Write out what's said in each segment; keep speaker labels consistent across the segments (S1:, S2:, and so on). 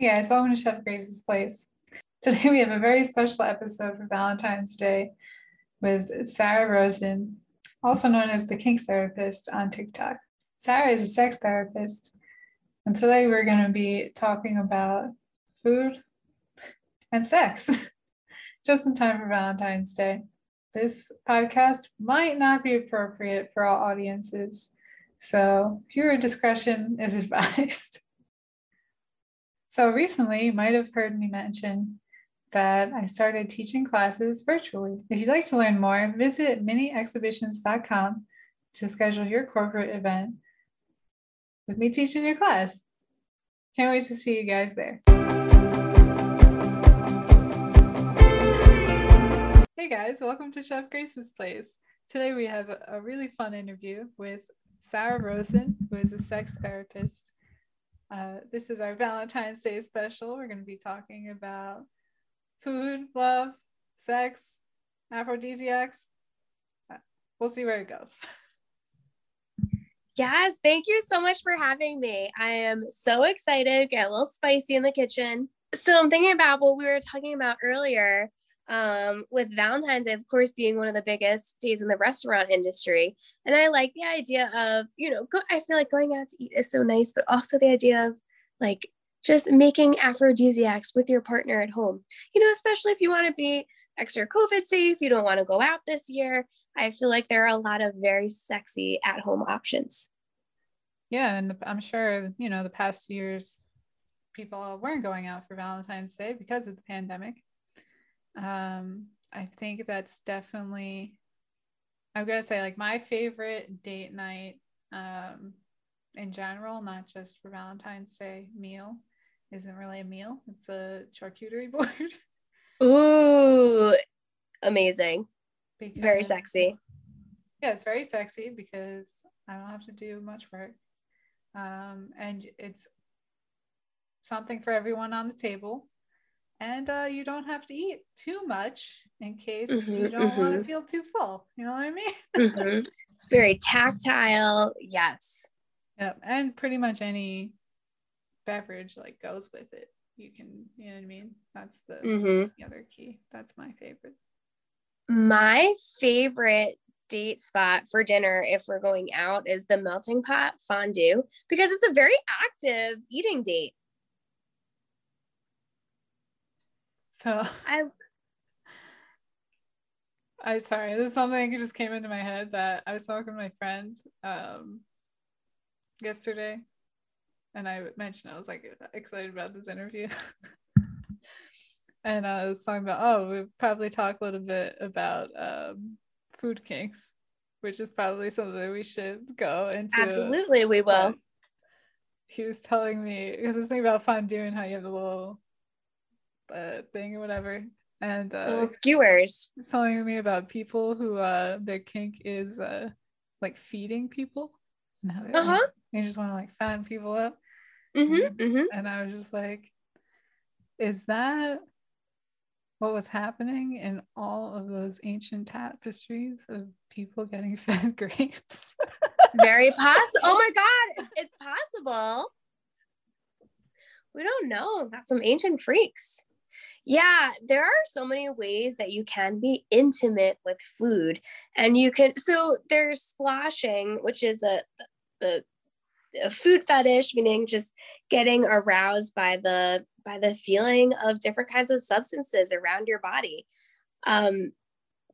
S1: Hey guys, welcome to Chef Grace's Place. Today we have a very special episode for Valentine's Day with Sara Rosen, also known as the kink therapist on TikTok. Sara is a sex therapist, and today we're going to be talking about food and sex just in time for Valentine's Day. This podcast might not be appropriate for all audiences, so viewer discretion is advised. So recently, you might have heard me mention that I started teaching classes virtually. If you'd like to learn more, visit miniexhibitions.com to schedule your corporate event with me teaching your class. Can't wait to see you guys there. Hey guys, welcome to Chef Grace's Place. Today we have a really fun interview with Sara Rosen, who is a sex therapist uh, this is our Valentine's Day special. We're going to be talking about food, love, sex, aphrodisiacs. Uh, we'll see where it goes.
S2: Yes, thank you so much for having me. I am so excited, get a little spicy in the kitchen. So I'm thinking about what we were talking about earlier um, with Valentine's Day, of course, being one of the biggest days in the restaurant industry. And I like the idea of, you know, go, I feel like going out to eat is so nice, but also the idea of like just making aphrodisiacs with your partner at home, you know, especially if you want to be extra COVID safe, you don't want to go out this year. I feel like there are a lot of very sexy at home options.
S1: Yeah. And I'm sure, you know, the past years, people weren't going out for Valentine's Day because of the pandemic. Um, I think that's definitely, I'm gonna say like my favorite date night um, in general, not just for Valentine's Day meal, isn't really a meal. It's a charcuterie board.
S2: Ooh, amazing. Because, very sexy.
S1: Yeah, it's very sexy because I don't have to do much work. Um, and it's something for everyone on the table and uh, you don't have to eat too much in case mm-hmm, you don't mm-hmm. want to feel too full. You know what I mean?
S2: mm-hmm. It's very tactile. Yes.
S1: Yep. And pretty much any beverage like goes with it. You can, you know what I mean? That's the,
S2: mm-hmm.
S1: the other key. That's my favorite.
S2: My favorite date spot for dinner if we're going out is the melting pot fondue because it's a very active eating date.
S1: So I I sorry, this is something that just came into my head that I was talking to my friend um yesterday and I mentioned I was like excited about this interview. and I was talking about oh, we probably talk a little bit about um food kinks, which is probably something we should go into.
S2: Absolutely, we will.
S1: He was telling me because I was thinking about fondue and how you have the little uh, thing or whatever. And uh,
S2: little skewers.
S1: Telling me about people who uh, their kink is uh, like feeding people.
S2: Uh huh.
S1: They just want to like fatten people up.
S2: Mm-hmm,
S1: and,
S2: mm-hmm.
S1: and I was just like, is that what was happening in all of those ancient tapestries of people getting fed grapes?
S2: Very possible. Oh my God, it's possible. We don't know. That's some ancient freaks. Yeah, there are so many ways that you can be intimate with food. And you can, so there's sploshing, which is a, a, a food fetish, meaning just getting aroused by the by the feeling of different kinds of substances around your body. Um,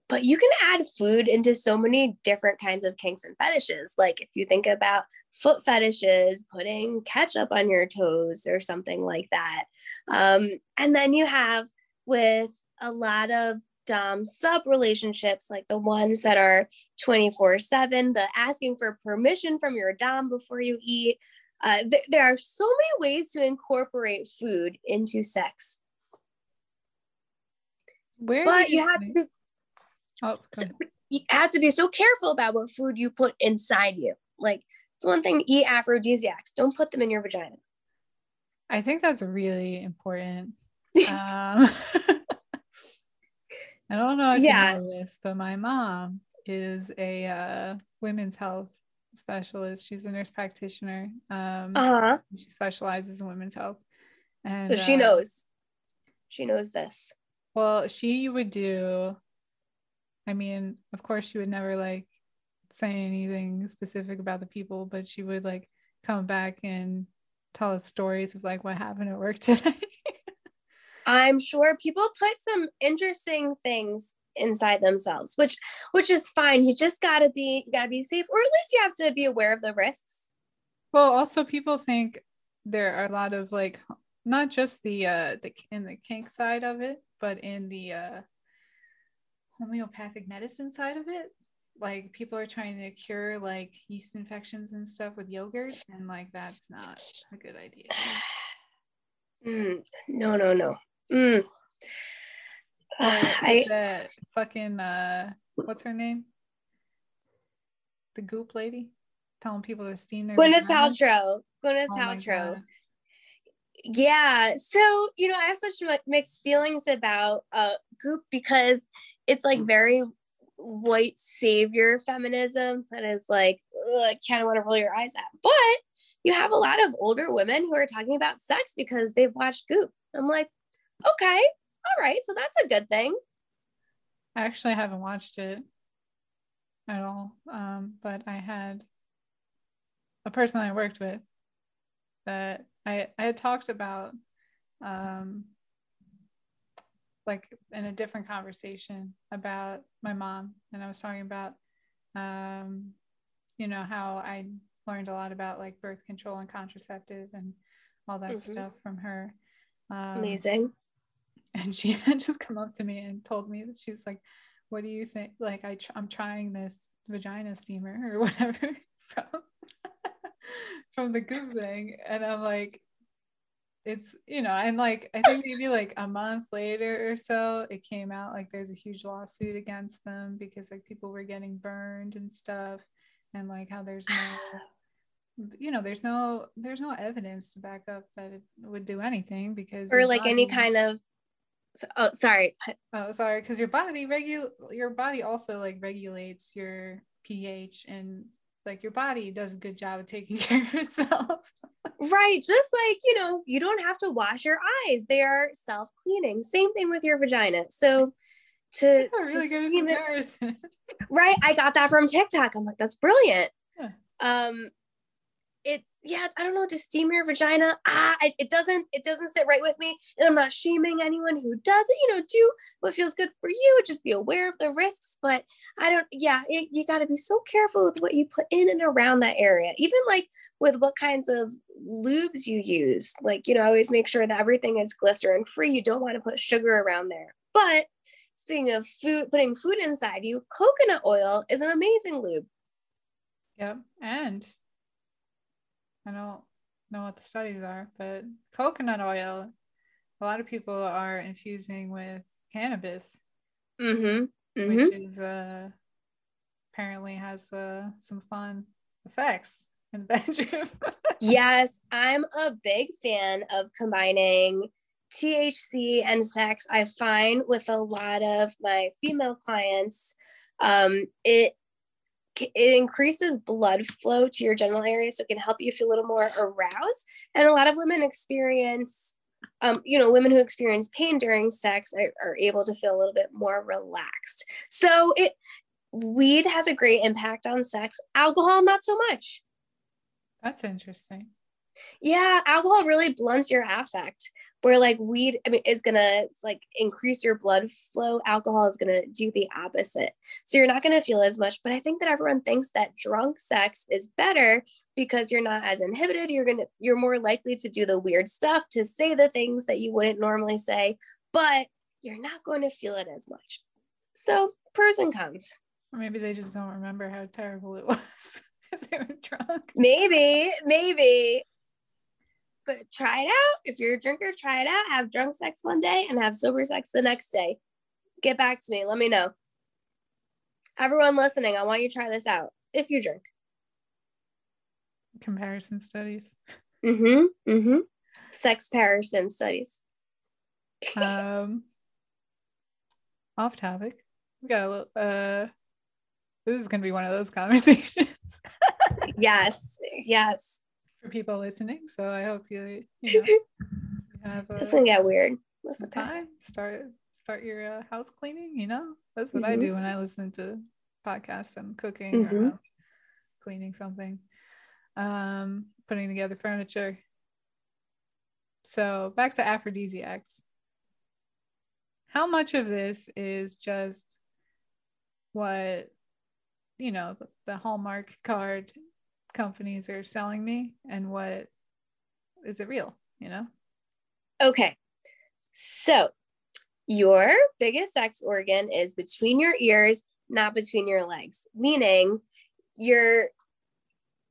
S2: but you can add food into so many different kinds of kinks and fetishes. Like if you think about foot fetishes, putting ketchup on your toes or something like that. Um, and then you have with a lot of Dom sub relationships, like the ones that are 24 7, the asking for permission from your Dom before you eat. Uh, th- there are so many ways to incorporate food into sex.
S1: Where
S2: but you have to be
S1: oh,
S2: you have to be so careful about what food you put inside you. Like it's one thing to eat aphrodisiacs. Don't put them in your vagina.
S1: I think that's really important. um, I don't know if yeah. you know this, but my mom is a uh, women's health specialist. She's a nurse practitioner. Um,
S2: uh-huh.
S1: She specializes in women's health. And
S2: So she
S1: uh,
S2: knows. She knows this.
S1: Well, she would do. I mean, of course, she would never like say anything specific about the people, but she would like come back and tell us stories of like what happened at work today.
S2: I'm sure people put some interesting things inside themselves, which which is fine. You just gotta be you gotta be safe, or at least you have to be aware of the risks.
S1: well, also people think there are a lot of like not just the uh the in the kink side of it, but in the uh homeopathic medicine side of it. Like people are trying to cure like yeast infections and stuff with yogurt, and like that's not a good idea.
S2: Mm, no, no, no. Mm.
S1: Or
S2: I
S1: the fucking uh what's her name? The goop lady telling people to steam their
S2: Gwyneth. Paltrow. Gwyneth
S1: Oh
S2: Paltrow. Yeah. So, you know, I have such mixed feelings about uh Goop because it's like very white savior feminism that is like, ugh, kind of want to roll your eyes at. But you have a lot of older women who are talking about sex because they've watched Goop. I'm like, okay, all right. So that's a good thing.
S1: I actually haven't watched it at all. Um, but I had a person I worked with that I I had talked about um like in a different conversation about my mom and I was talking about um you know how I learned a lot about like birth control and contraceptive and all that
S2: Mhm.
S1: stuff from her. Um,
S2: Amazing.
S1: and she had just come up to me and told me that she was like what do you think like I tr- i'm trying this vagina steamer or whatever from from the goop thing and i'm like it's you know and like i think maybe like a month later or so it came out like there's a huge lawsuit against them because like people were getting burned and stuff and like how there's no you know there's no there's no evidence to back up that it would do anything because
S2: Or like any kind of, oh, sorry.
S1: Oh, sorry, because your body regu your body also like regulates your pH and like your body does a good job of taking care of itself.
S2: Right. Just like, you know, you don't have to wash your eyes. They are self-cleaning. Same thing with your vagina. So to,
S1: really
S2: to
S1: good
S2: steam it, right. I got that from TikTok. I'm like, that's brilliant.
S1: Yeah.
S2: Um it's yeah, I don't know, to steam your vagina. Ah, it doesn't, it doesn't sit right with me. And I'm not shaming anyone who does it, you know, do what feels good for you. Just be aware of the risks. But I don't, yeah, it, you got to be so careful with what you put in and around that area. Even like with what kinds of lubes you use. Like, you know, always make sure that everything is glycerin free. You don't want to put sugar around there. But speaking of food, putting food inside you, coconut oil is an amazing lube.
S1: Yep. And I don't know what the studies are, but coconut oil, a lot of people are infusing with cannabis,
S2: Mm-hmm. Mm-hmm.
S1: which is uh apparently has uh some fun effects in the bedroom.
S2: yes, I'm a big fan of combining THC and sex. I find with a lot of my female clients, um, it it increases blood flow to your genital area, so it can help you feel a little more aroused. And a lot of women experience, um, you know, women who experience pain during sex are, are able to feel a little bit more relaxed. So it weed has a great impact on sex. Alcohol, not so much.
S1: That's interesting.
S2: Yeah, alcohol really blunts your affect. Where like weed, I mean, is gonna like increase your blood flow. Alcohol is gonna do the opposite. So you're not gonna feel as much. But I think that everyone thinks that drunk sex is better because you're not as inhibited. You're gonna you're more likely to do the weird stuff, to say the things that you wouldn't normally say, but you're not going to feel it as much. So pros and cons.
S1: Or maybe they just don't remember how terrible it was because they were drunk.
S2: Maybe, maybe. But try it out. If you're a drinker, try it out. Have drunk sex one day and have sober sex the next day. Get back to me. Let me know. Everyone listening, I want you to try this out if you drink.
S1: Comparison studies.
S2: Mm-hmm. Mm-hmm. Sex comparison studies.
S1: Um, off topic. We got a little. Uh, this is gonna be one of those conversations
S2: Yes. Yes.
S1: For people listening. So I hope you you know Have a,
S2: get weird. That's
S1: some
S2: okay.
S1: time. Start start your uh, house cleaning. You know, that's what
S2: Mhm.
S1: I do when I listen to podcasts. I'm cooking or
S2: Mhm.
S1: I'm cleaning something, um, putting together furniture. So back to aphrodisiacs. How much of this is just what you know the, the Hallmark card companies are selling me, and what is it real? You know.
S2: Okay. So your biggest sex organ is between your ears, not between your legs, meaning your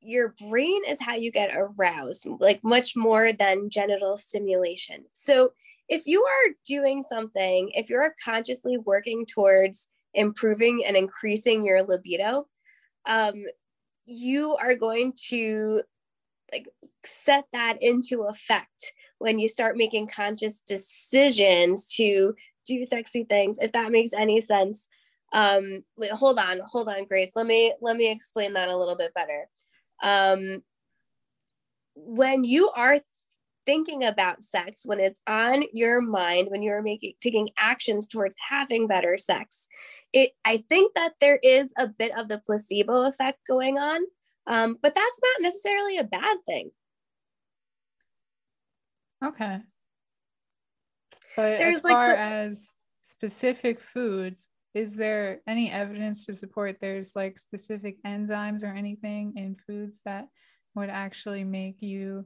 S2: your brain is how you get aroused, like much more than genital stimulation. So if you are doing something, if you're consciously working towards improving and increasing your libido, um, you are going to like set that into effect when you start making conscious decisions to do sexy things if that makes any sense. Um wait, hold on hold on grace. Let me let me explain that a little bit better. Um when you are thinking about sex when it's on your mind when you're making taking actions towards having better sex it i think that there is a bit of the placebo effect going on um, but that's not necessarily a bad thing
S1: Okay. But
S2: There's
S1: as
S2: like
S1: far
S2: the-
S1: as specific foods, is there any evidence to support there's like specific enzymes or anything in foods that would actually make you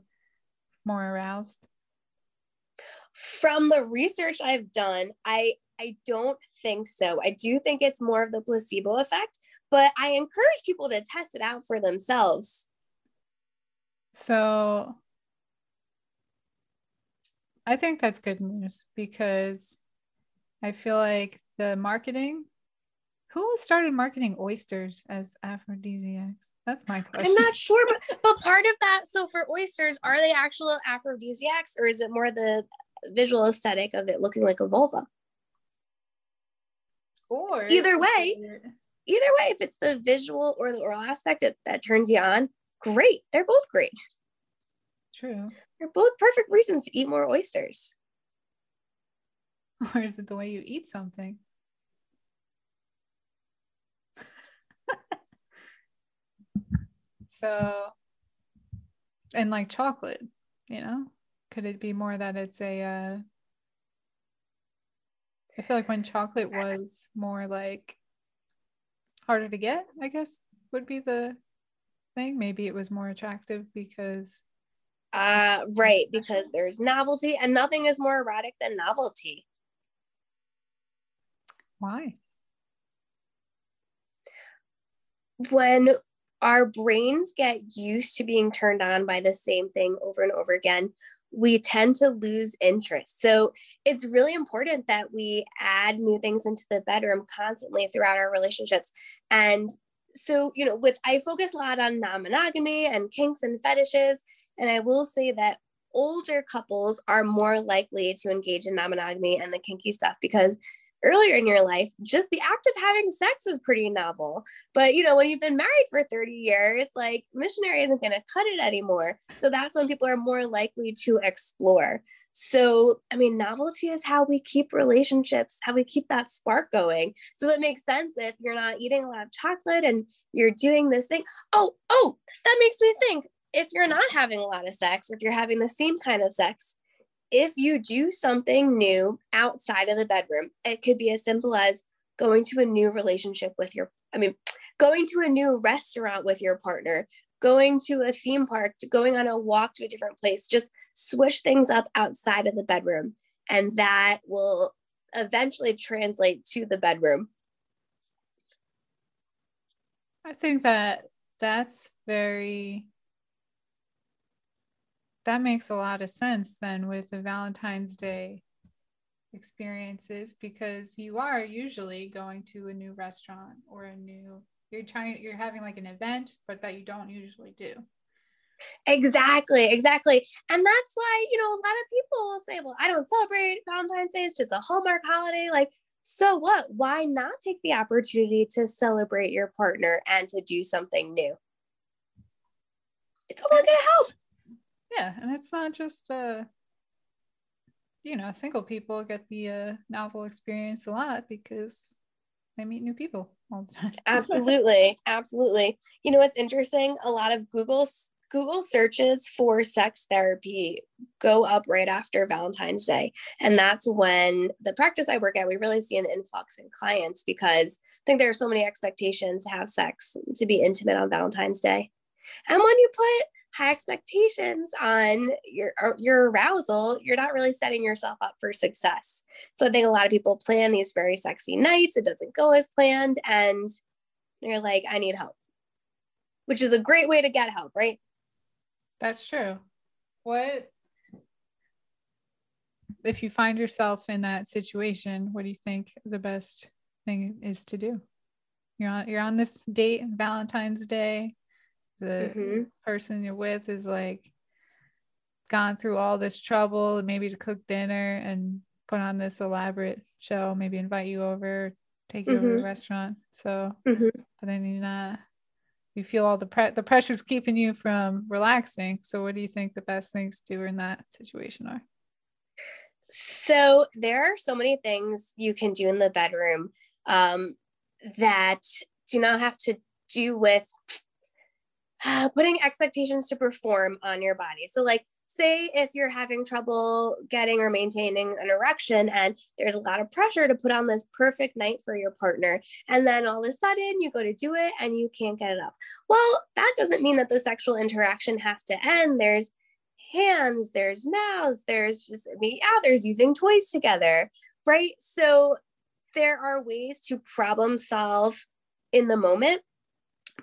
S1: more aroused?
S2: from the research I've done, I I don't think so. I do think it's more of the placebo effect, but I encourage people to test it out for themselves.
S1: So I think that's good news because I feel like the marketing who started marketing oysters as aphrodisiacs? That's my question.
S2: I'm not sure, but but part of that. So for oysters, are they actual aphrodisiacs, or is it more the visual aesthetic of it looking like a vulva?
S1: Or
S2: Either way, Either way, if it's the visual or the oral aspect that, that turns you on, great. They're both great.
S1: True.
S2: They're both perfect reasons to eat more oysters.
S1: Or is it the way you eat something? so, and like chocolate, you know, could it be more that it's a, uh, I feel like when chocolate was more like harder to get, I guess would be the thing. Maybe it was more attractive because,
S2: Uh, right, because there's novelty, and nothing is more erotic than novelty.
S1: why?
S2: When our brains get used to being turned on by the same thing over and over again, we tend to lose interest. So it's really important that we add new things into the bedroom constantly throughout our relationships. And so, you know, with I focus a lot on non monogamy and kinks and fetishes. And I will say that older couples are more likely to engage in non monogamy and the kinky stuff because earlier in your life, just the act of having sex is pretty novel. But you know, when you've been married for 30 years, like missionary isn't going to cut it anymore. So that's when people are more likely to explore. So, I mean, novelty is how we keep relationships, how we keep that spark going. So that makes sense if you're not eating a lot of chocolate and you're doing this thing. Oh, oh, that makes me think if you're not having a lot of sex or if you're having the same kind of sex, if you do something new outside of the bedroom, it could be as simple as going to a new relationship with your, I mean, going to a new restaurant with your partner, going to a theme park, going on a walk to a different place, just switch things up outside of the bedroom. And that will eventually translate to the bedroom.
S1: I think that that's very that makes a lot of sense then with the Valentine's Day experiences because you are usually going to a new restaurant or a new you're trying you're having like an event but that you don't usually do.
S2: Exactly, exactly. And that's why, you know, a lot of people will say, well, I don't celebrate Valentine's Day. It's just a Hallmark holiday. Like, so what? Why not take the opportunity to celebrate your partner and to do something new? It's only going to help.
S1: Yeah, and it's not just uh you know, single people get the uh, novel experience a lot because they meet new people all the time.
S2: absolutely, absolutely. You know what's interesting? A lot of Google Google searches for sex therapy go up right after Valentine's Day. And that's when the practice I work at, we really see an influx in clients because I think there are so many expectations to have sex, to be intimate on Valentine's Day. And when you put high expectations on your your arousal, you're not really setting yourself up for success. So I think a lot of people plan these very sexy nights. It doesn't go as planned, and they're like, "I need help," which is a great way to get help, right?
S1: That's true. What if you find yourself in that situation? What do you think the best thing is to do? You're on you're on this date, Valentine's Day the mm-hmm. person you're with is like gone through all this trouble maybe to cook dinner and put on this elaborate show maybe invite you over take you mm-hmm. over to a mm-hmm. restaurant so mm-hmm. but then you not you feel all the pre- the pressure's keeping you from relaxing so what do you think the best things to do in that situation are
S2: so there are so many things you can do in the bedroom um, that do not have to do with putting expectations to perform on your body. So, like, say if you're having trouble getting or maintaining an erection and there's a lot of pressure to put on this perfect night for your partner, and then all of a sudden you go to do it and you can't get it up. Well, that doesn't mean that the sexual interaction has to end. There's hands, there's mouths, there's just, I mean, yeah, there's using toys together, right? So, there are ways to problem solve in the moment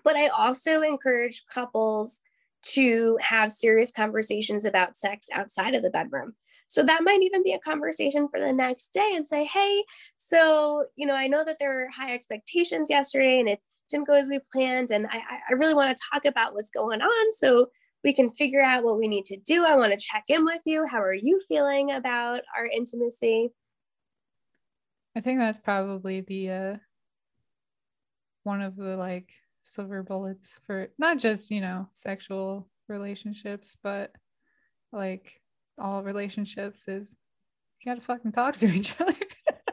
S2: but I also encourage couples to have serious conversations about sex outside of the bedroom. So that might even be a conversation for the next day and say, hey, so, you know, I know that there were high expectations yesterday and it didn't go as we planned. And I, I really want to talk about what's going on so we can figure out what we need to do. I want to check in with you. How are you feeling about our intimacy?
S1: I think that's probably the, uh, one of the like silver bullets for not just you know sexual relationships but like all relationships is you gotta fucking talk to each other.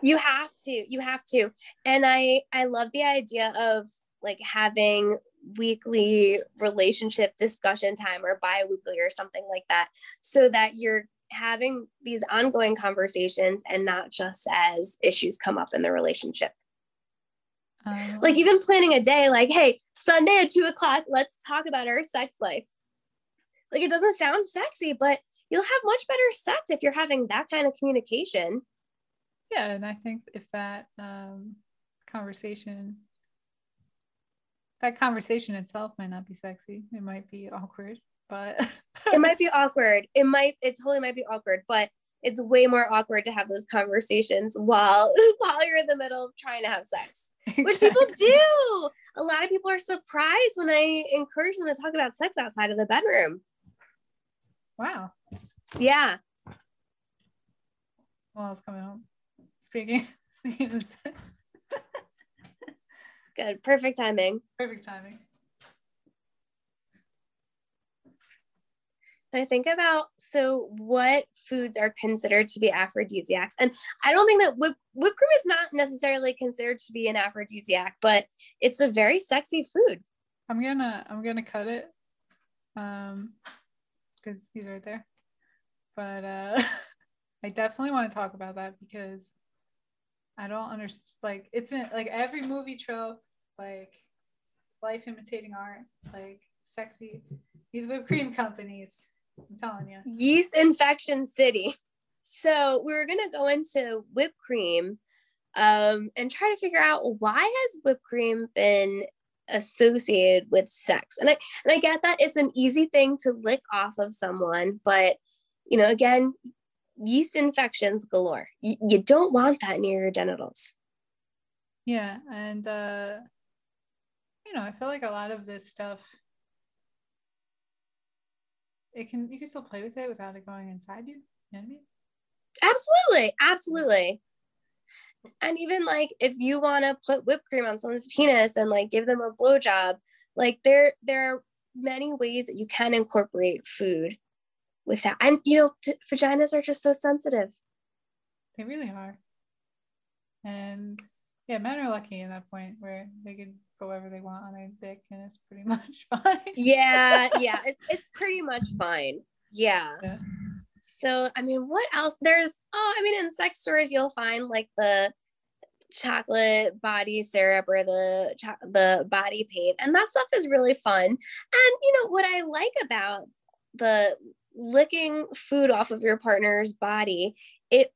S2: You have to you have to. And i i love the idea of like having weekly relationship discussion time or bi-weekly or something like that so that you're having these ongoing conversations and not just as issues come up in the relationship um, like even planning a day, like, hey, Sunday at two o'clock, let's talk about our sex life. Like it doesn't sound sexy, but you'll have much better sex if you're having that kind of communication.
S1: Yeah, and I think if that um, conversation, that conversation itself might not be sexy, it might be awkward, but
S2: it might be awkward. It might, it totally might be awkward, but it's way more awkward to have those conversations while while you're in the middle of trying to have sex exactly. which people do. A lot of people are surprised when i encourage them to talk about sex outside of the bedroom.
S1: Wow.
S2: Yeah.
S1: Well it's coming home. Speaking speaking of sex.
S2: Good. Perfect timing.
S1: Perfect timing
S2: I think about so what foods are considered to be aphrodisiacs, and I don't think that whip, whipped cream is not necessarily considered to be an aphrodisiac, but it's a very sexy food.
S1: I'm gonna I'm gonna cut it, um, because he's right there. But uh, I definitely want to talk about that because I don't understand. Like it's in like every movie trope, like life imitating art, like sexy. These whipped cream companies I'm telling you.
S2: Yeast infection city. So we are gonna go into whipped cream um, and try to figure out why has whipped cream been associated with sex. And I and I get that it's an easy thing to lick off of someone, but you know, again, yeast infections galore. Y- you don't want that near your genitals.
S1: Yeah, and uh you know, I feel like a lot of this stuff it can you can still play with it without it going inside you. You know what I mean?
S2: Absolutely, absolutely. And even like if you want to put whipped cream on someone's penis and like give them a blowjob, like there there are many ways that you can incorporate food with that. And you know, t- vaginas are just so sensitive.
S1: They really are. And yeah, men are lucky in that point where they could go wherever they want on their dick and it's pretty much fine.
S2: yeah, yeah. It's it's pretty much fine. Yeah.
S1: Yeah.
S2: So I mean, what else? There's oh, I mean, in sex stores you'll find like the chocolate body syrup or the cho- the body paint, and that stuff is really fun. And you know what I like about the licking food off of your partner's body, it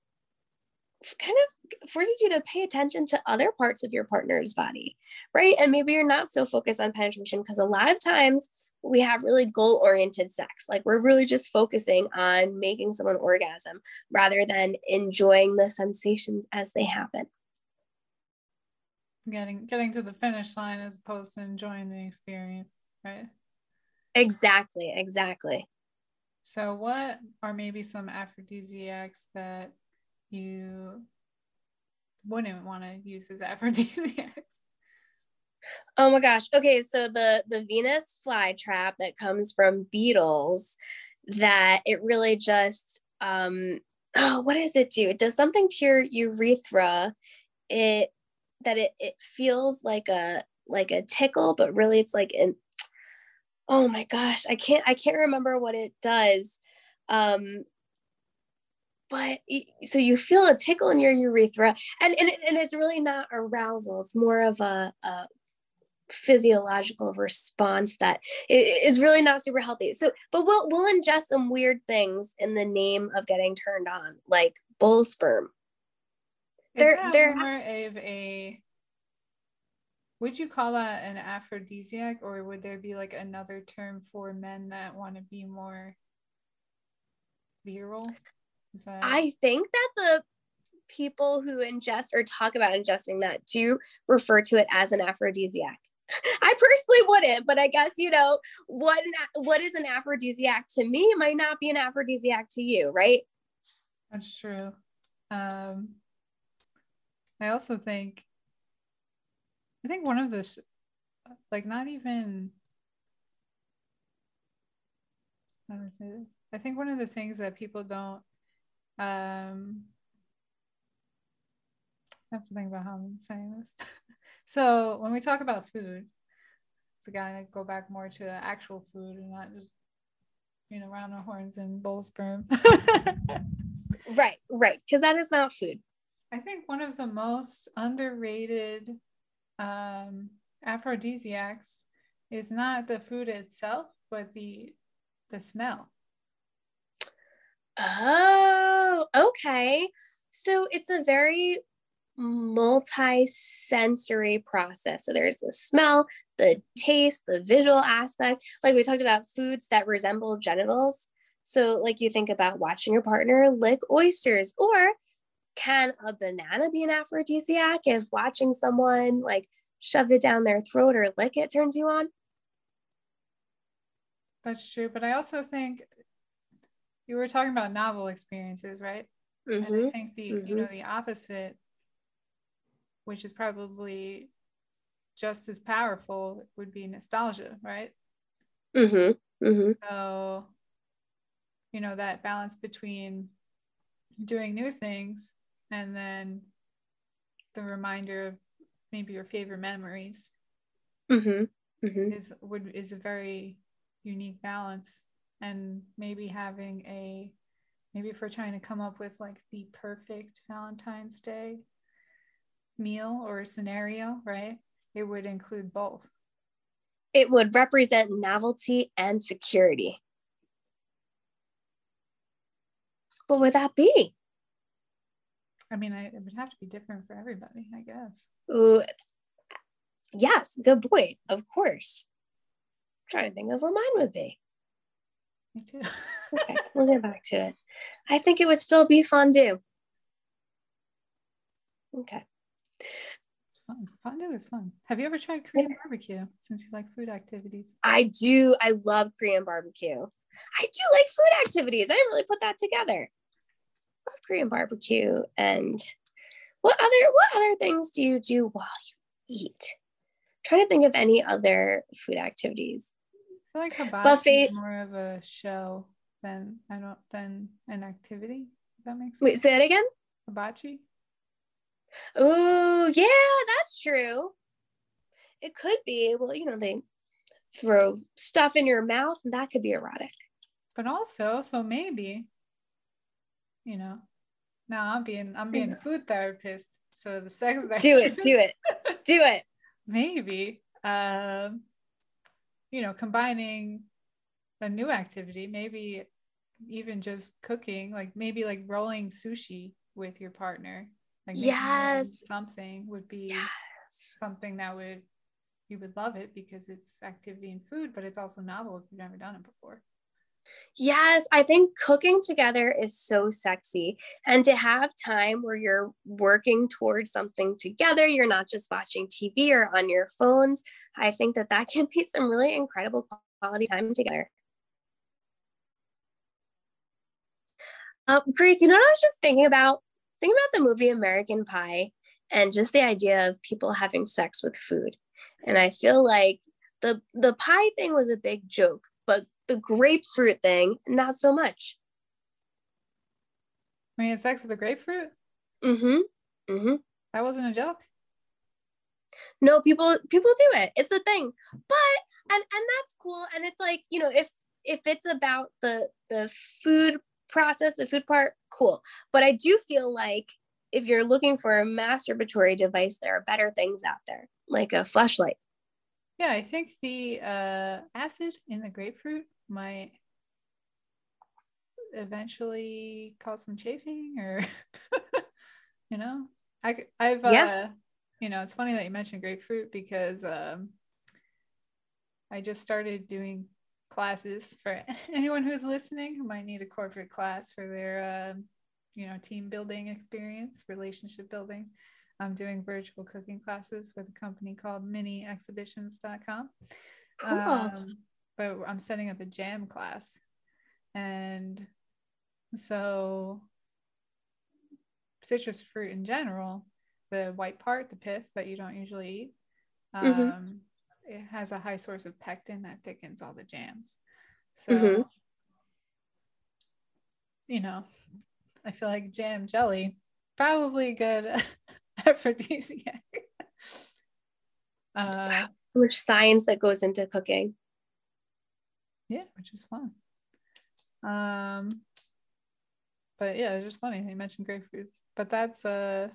S2: kind of forces you to pay attention to other parts of your partner's body, right? And maybe you're not so focused on penetration because a lot of times we have really goal oriented sex. Like we're really just focusing on making someone orgasm rather than enjoying the sensations as they happen.
S1: Getting getting to the finish line as opposed to enjoying the experience, right?
S2: Exactly, exactly.
S1: So what are maybe some aphrodisiacs that you wouldn't want to use as aphrodisiacs?
S2: Oh my gosh. Okay, so the the Venus flytrap that comes from beetles that it really just um oh what does it do? It does something to your urethra. It that it it feels like a like a tickle, but really it's like an oh my gosh, I can't I can't remember what it does. Um but so you feel a tickle in your urethra and and, and it's really not arousal it's more of a, a physiological response that is really not super healthy. So but we'll we'll ingest some weird things in the name of getting turned on like bull sperm.
S1: They're they're more of a would you call that an aphrodisiac or would there be like another term for men that want to be more virile
S2: that... I think that the people who ingest or talk about ingesting that do refer to it as an aphrodisiac. I personally wouldn't, but I guess you know what an, what is an aphrodisiac to me might not be an aphrodisiac to you, right?
S1: That's true. Um, I also think I think one of the like not even how do I say this? I think one of the things that people don't um, I have to think about how I'm saying this. so when we talk about food, it's again to go back more to actual food and not just you know round the horns and bull sperm.
S2: right, right, because that is not food.
S1: I think one of the most underrated um, aphrodisiacs is not the food itself, but the the smell.
S2: Oh, okay. So it's a very multi-sensory process. So there's the smell, the taste, the visual aspect. Like we talked about foods that resemble genitals. So like you think about watching your partner lick oysters or can a banana be an aphrodisiac if watching someone like shove it down their throat or lick it turns you on?
S1: That's true, but I also think you were talking about novel experiences, right? Mm-hmm. And I mm-hmm. think the mm-hmm. you know the opposite, which is probably just as powerful, would be nostalgia, right?
S2: Mm-hmm. Mm-hmm.
S1: So, you know that balance between doing new things and then the reminder of maybe your favorite memories
S2: mm-hmm. Mm-hmm.
S1: is would is a very unique balance and maybe having a maybe if we're trying to come up with like the perfect Valentine's Day meal or scenario, right? It would include both.
S2: It would represent novelty and security. What would that be?
S1: I mean, I, it would have to be different for everybody, I guess.
S2: Ooh, yes, good point. Of course. I'm trying to think of what mine would be.
S1: Me too.
S2: okay, we'll get back to it. I think it would still be fondue. Okay.
S1: Fun. Fondue is fun. Have you ever tried Korean barbecue since you like food activities?
S2: I do. I love Korean barbecue. I do like food activities. I didn't really put that together. love Korean barbecue. And what other what other things do you do while you eat? I'm trying to think of any other food activities
S1: like hibachi buffet is more of a show than I don't than an activity. If that makes sense.
S2: Wait, say it again.
S1: Hibachi.
S2: Oh, yeah, that's true. It could be. Well, you know, they throw stuff in your mouth, and that could be erotic.
S1: But also, so maybe, you know, now I'm being I'm being a food therapist. So the sex
S2: Do it, do it, do it.
S1: maybe um you know combining a new activity maybe even just cooking like maybe like rolling sushi with your partner like
S2: Yes.
S1: something would be
S2: Yes.
S1: something that would you would love it because it's activity and food but it's also novel if you've never done it before
S2: Yes, I think cooking together is so sexy. And to have time where you're working towards something together, you're not just watching TV or on your phones. I think that that can be some really incredible quality time together. Um, Grace, you know what I was just thinking about? Thinking about the movie American Pie and just the idea of people having sex with food. And I feel like the the pie thing was a big joke, but the grapefruit thing, not so much.
S1: I mean, sex with a grapefruit
S2: Mm-hmm. Mm-hmm.
S1: that wasn't a joke
S2: No, people people do it. It's a thing. But and and that's cool. And it's like, you know, if if it's about the the food process, the food part, cool. But I do feel like if you're looking for a masturbatory device, there are better things out there, like a Fleshlight.
S1: yeah i think the uh acid in the grapefruit might eventually cause some chafing or you know i i've uh
S2: Yeah.
S1: you know it's funny that you mentioned grapefruit because um i just started doing classes for anyone who's listening who might need a corporate class for their um you know team building experience relationship building i'm doing virtual cooking classes with a company called miniexhibitions.com
S2: Cool.
S1: um, but I'm setting up a jam class. And so, citrus fruit in general, the white part, the pith that you don't usually eat, um,
S2: Mhm.
S1: it has a high source of pectin that thickens all the jams. So,
S2: Mhm.
S1: you know, I feel like jam jelly, probably good aphrodisiac. Uh,
S2: How much science that goes into cooking.
S1: Yeah which is fun um but yeah it's just funny you mentioned grapefruits but that's uh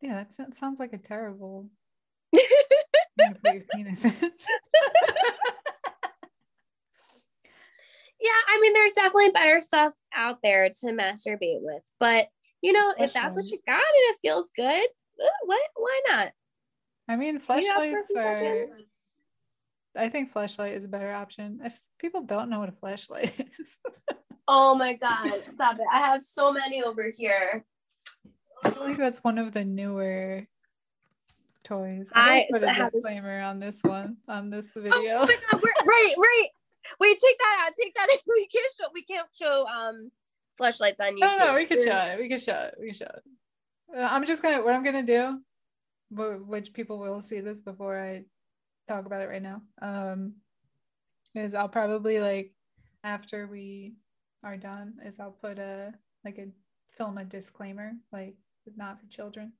S1: yeah that sounds- like a terrible put your penis in
S2: Yeah, I mean, there's definitely better stuff out there to masturbate with, but you know, if that's what you got and it feels good, uh, what? Why not?
S1: i mean
S2: Heat up for a Fleshlights
S1: are
S2: seconds.
S1: I think Fleshlight is a better option if people don't know what a Fleshlight is
S2: Oh my god, stop it! I have so many over here.
S1: i feel like that's one of the newer toys
S2: I-
S1: i put a
S2: have this-
S1: disclaimer on this one on this
S2: Oh
S1: video
S2: my god, we're, right, right. Wait, take that out. Take that. In. We can't show. We can't show um Fleshlights on YouTube.
S1: No, no, we could
S2: We're-
S1: show it. We could show it. We could show it. Uh, I'm just gonna what I'm gonna do, which people will see this before I talk about it right now. Um, is I'll probably like after we are done, is I'll put a like a film a disclaimer like not for children.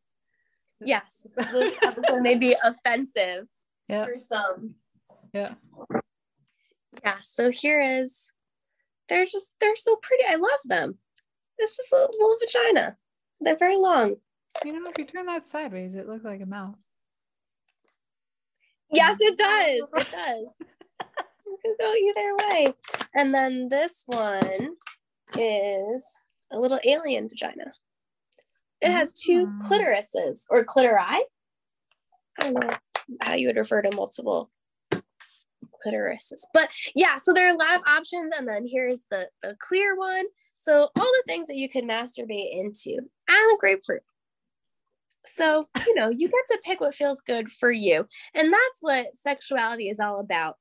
S2: Yes, this episode may be offensive
S1: yeah,
S2: for some.
S1: yeah.
S2: Yeah. So here is. They're just. They're so pretty. I love them. It's just a little vagina. They're very long.
S1: You know, if you turn that sideways, it looks like a mouth.
S2: Yes, it does. It does. It could go either way. And then this one is a little alien vagina. It has two
S1: Mm.
S2: clitorises or clitori. I don't know how you would refer to multiple clitorises, but yeah. So there are a lot of options, and then here's the the clear one. So all the things that you can masturbate into, and a grapefruit. So you know you get to pick what feels good for you, and that's what sexuality is all about.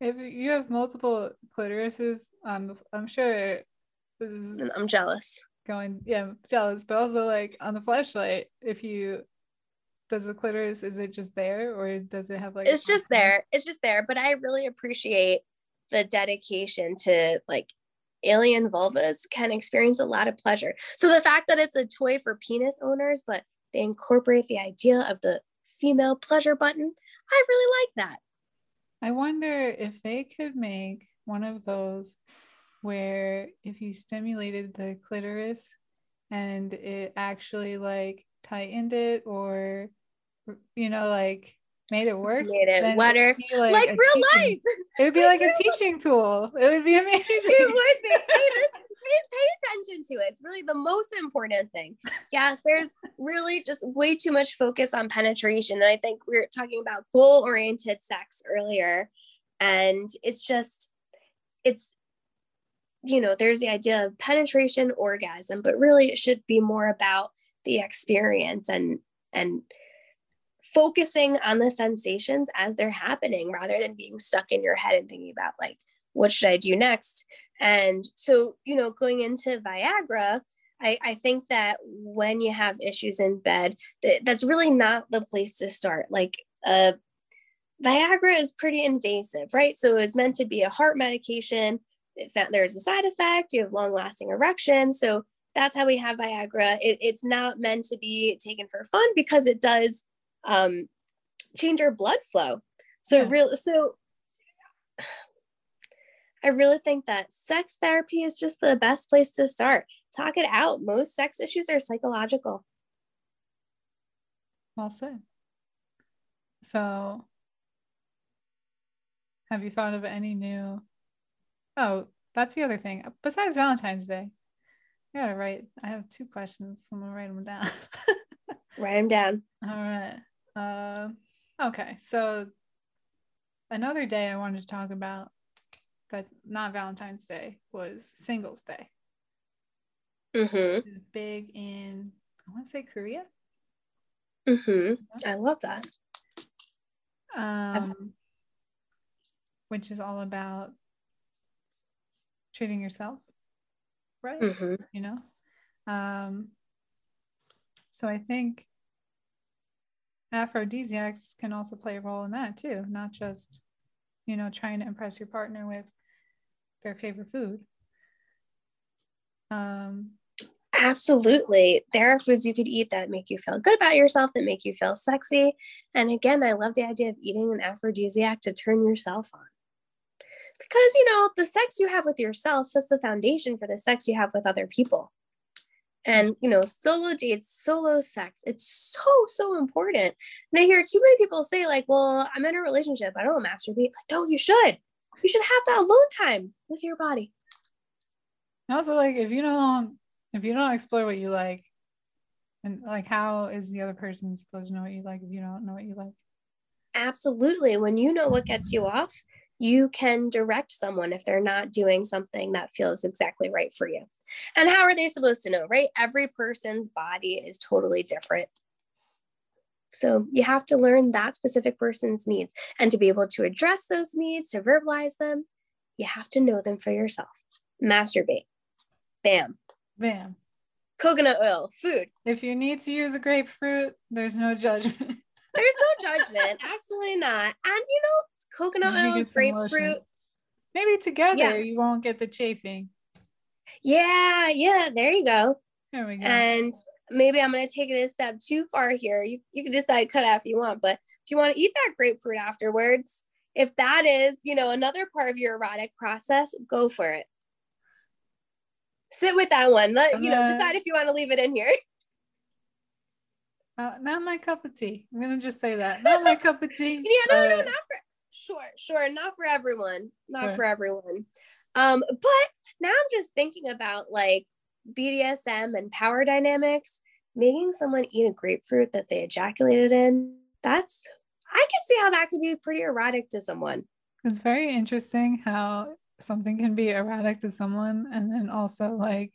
S1: If you have multiple clitorises, um, I'm sure this is
S2: I'm jealous.
S1: going yeah I'm jealous but also like on the Fleshlight if you does the clitoris is it just there or does it have like
S2: it's just there it's just there but i really appreciate the dedication to like alien vulvas can experience a lot of pleasure. So the fact that it's a toy for penis owners, but they incorporate the idea of the female pleasure button, I really like that.
S1: I wonder if they could make one of those where if you stimulated the clitoris and it actually like tightened it or you know like made it work
S2: made it wetter. like, like real
S1: teaching,
S2: life.
S1: it would be like, like a teaching life. tool. It would be amazing it
S2: would be. hey, this, pay, attention to it. It's really the most important thing. Yes there's really just way too much focus on penetration. And i think we are talking about goal oriented sex earlier and it's just it's you know there's the idea of penetration orgasm but really it should be more about the experience and and focusing on the sensations as they're happening rather than being stuck in your head and thinking about like what should i do next? And so you know going into viagra I, I think that when you have issues in bed that, that's really not the place to start. Like uh, viagra is pretty invasive right? So it's meant to be a heart medication. There's a side effect you have long lasting erection. So that's how we have viagra. It, it's not meant to be taken for fun because it does um, change your blood flow. So yeah. real so I really think that sex therapy is just the best place to start. Talk it out. Most sex issues are psychological.
S1: Well said. So, have you thought of any new? Oh, that's the other thing. Besides Valentine's Day, I gotta write. I have two questions. I'm gonna write them down.
S2: write them down.
S1: All right. Uh, okay, so another day I wanted to talk about that's not Valentine's Day was Singles Day.
S2: Mm-hmm.
S1: It's big in I want to say Korea.
S2: Mm-hmm. I love that.
S1: Um, which is all about treating yourself right.
S2: Mm-hmm.
S1: You know, um, so I think aphrodisiacs can also play a role in that too, not just, you know, trying to impress your partner with their favorite food. Um,
S2: Absolutely. There are foods you could eat that make you feel good about yourself, that make you feel sexy. And again, I love the idea of eating an aphrodisiac to turn yourself on. Because, you know, the sex you have with yourself sets the foundation for the sex you have with other people and you know solo dates solo sex it's so so important and i hear too many people say like well i'm in a relationship i don't masturbate like no you should you should have that alone time with your body
S1: also like if you don't if you don't explore what you like and like how is the other person supposed to know what you like if you don't know what you like
S2: absolutely when you know what gets you off you can direct someone if they're not doing something that feels exactly right for you. And how are they supposed to know, right? Every person's body is totally different. So you have to learn that specific person's needs. And to be able to address those needs, to verbalize them, you have to know them for yourself. Masturbate. Bam.
S1: Bam.
S2: Coconut oil, food.
S1: If you need to use a grapefruit, there's no judgment.
S2: there's no judgment. Absolutely not. And you know, coconut oil, grapefruit.
S1: Maybe together yeah. you won't get the chafing.
S2: Yeah, yeah, there you go.
S1: There we go.
S2: And maybe I'm gonna take it a step too far here. You you can decide cut out if you want, but if you want to eat that grapefruit afterwards, if that is, you know, another part of your erotic process, go for it. Sit with that one. Let you know, decide if you want to leave it in here.
S1: Uh, not my cup of tea. I'm gonna just say that. Not my cup of tea.
S2: yeah, no, no, not for Sure, sure. Not for everyone. Not sure. for everyone. Um, but now I'm just thinking about like BDSM and power dynamics, making someone eat a grapefruit that they ejaculated in. That's I can see how that could be pretty erotic to someone.
S1: It's very interesting how something can be erotic to someone and then also like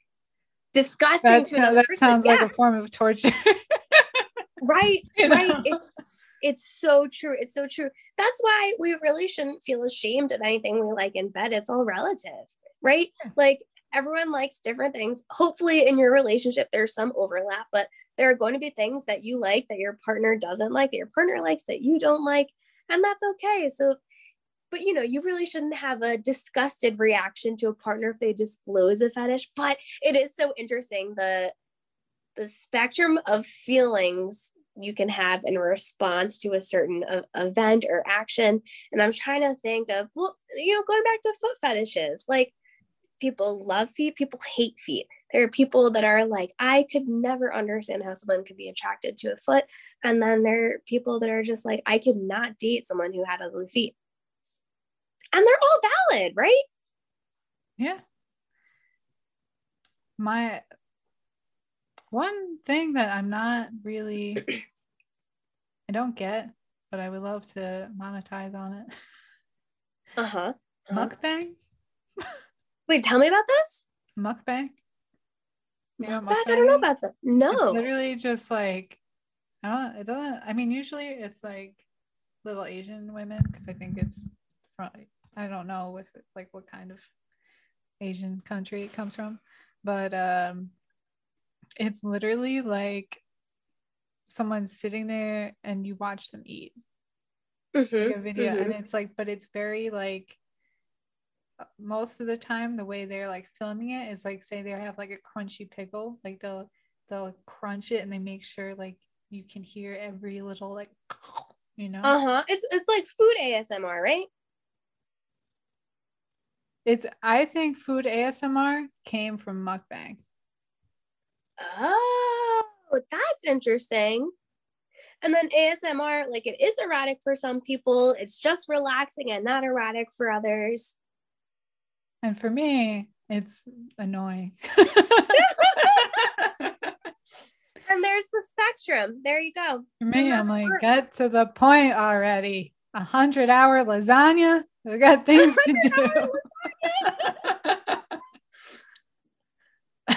S2: disgusting to
S1: another that person. sounds yeah. like a form of torture.
S2: right, right. It's it's so true. It's so true. That's why we really shouldn't feel ashamed of anything we like in bed. It's all relative, right? Like everyone likes different things. Hopefully, in your relationship, there's some overlap, but there are going to be things that you like that your partner doesn't like, that your partner likes that you don't like, and that's okay. So but you know, you really shouldn't have a disgusted reaction to a partner if they disclose a fetish. But it is so interesting the the spectrum of feelings you can have in response to a certain uh, event or action. And I'm trying to think of, well, you know, going back to foot fetishes, like people love feet, people hate feet. There are people that are like, I could never understand how someone could be attracted to a foot. And then there are people that are just like, I could not date someone who had ugly feet. And they're all valid, right?
S1: Yeah. My one thing that I'm not really, I don't get, but I would love to monetize on it.
S2: Uh huh. Uh-huh.
S1: Mukbang.
S2: Wait, tell me about this.
S1: Mukbang. You know
S2: Mukbang?
S1: what
S2: I don't know about that. No.
S1: It's literally just like I don't. It doesn't. I mean, usually it's like little Asian women because I think it's from. I don't know if it, like what kind of Asian country it comes from, but um, it's literally like someone sitting there and you watch them eat
S2: Mhm,
S1: like a video
S2: mhm.
S1: and it's like but it's very like most of the time the way they're like filming it is like say they have like a crunchy pickle like they'll they'll crunch it and they make sure like you can hear every little like you know
S2: Uh-huh. It's it's like food ASMR, right?
S1: it's i think food asmr came from mukbang
S2: Oh, that's interesting. And then ASMR, like it is erotic for some people, it's just relaxing and not erotic for others.
S1: And for me it's annoying
S2: And there's the spectrum. There you go.
S1: For me, I'm like,
S2: for-
S1: get to the point already. A hundred hour lasagna. We got things to
S2: Wow.
S1: do.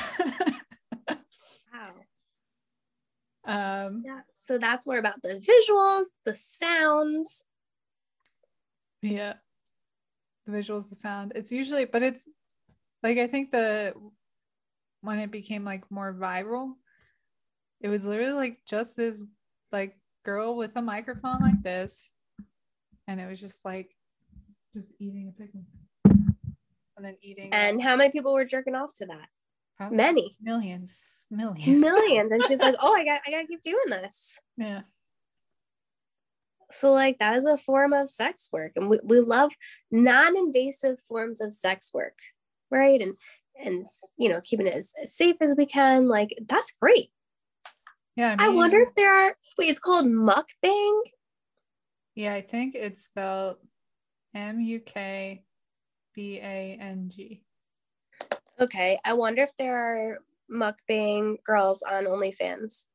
S1: um,
S2: Yeah. So that's more about the visuals, the sounds.
S1: yeah, the visuals, the sound. It's usually, but it's like I think the when it became like more viral, it was literally like just this like girl with a microphone like this, and it was just like just eating a pickle, and then eating
S2: And how many people were jerking off to that?
S1: probably
S2: Many.
S1: millions, millions,
S2: Millions. And she's like, oh, I got I gotta keep doing this.
S1: yeah.
S2: So like that is a form of sex work. And we, we love non-invasive forms of sex work, right? And and you know, keeping it as, as safe as we can. Like that's great.
S1: Yeah,
S2: I
S1: mean,
S2: wonder if there are wait, it's called mukbang.
S1: Yeah, I think it's spelled M U K B A N G.
S2: Okay. I wonder if there are mukbang girls on OnlyFans.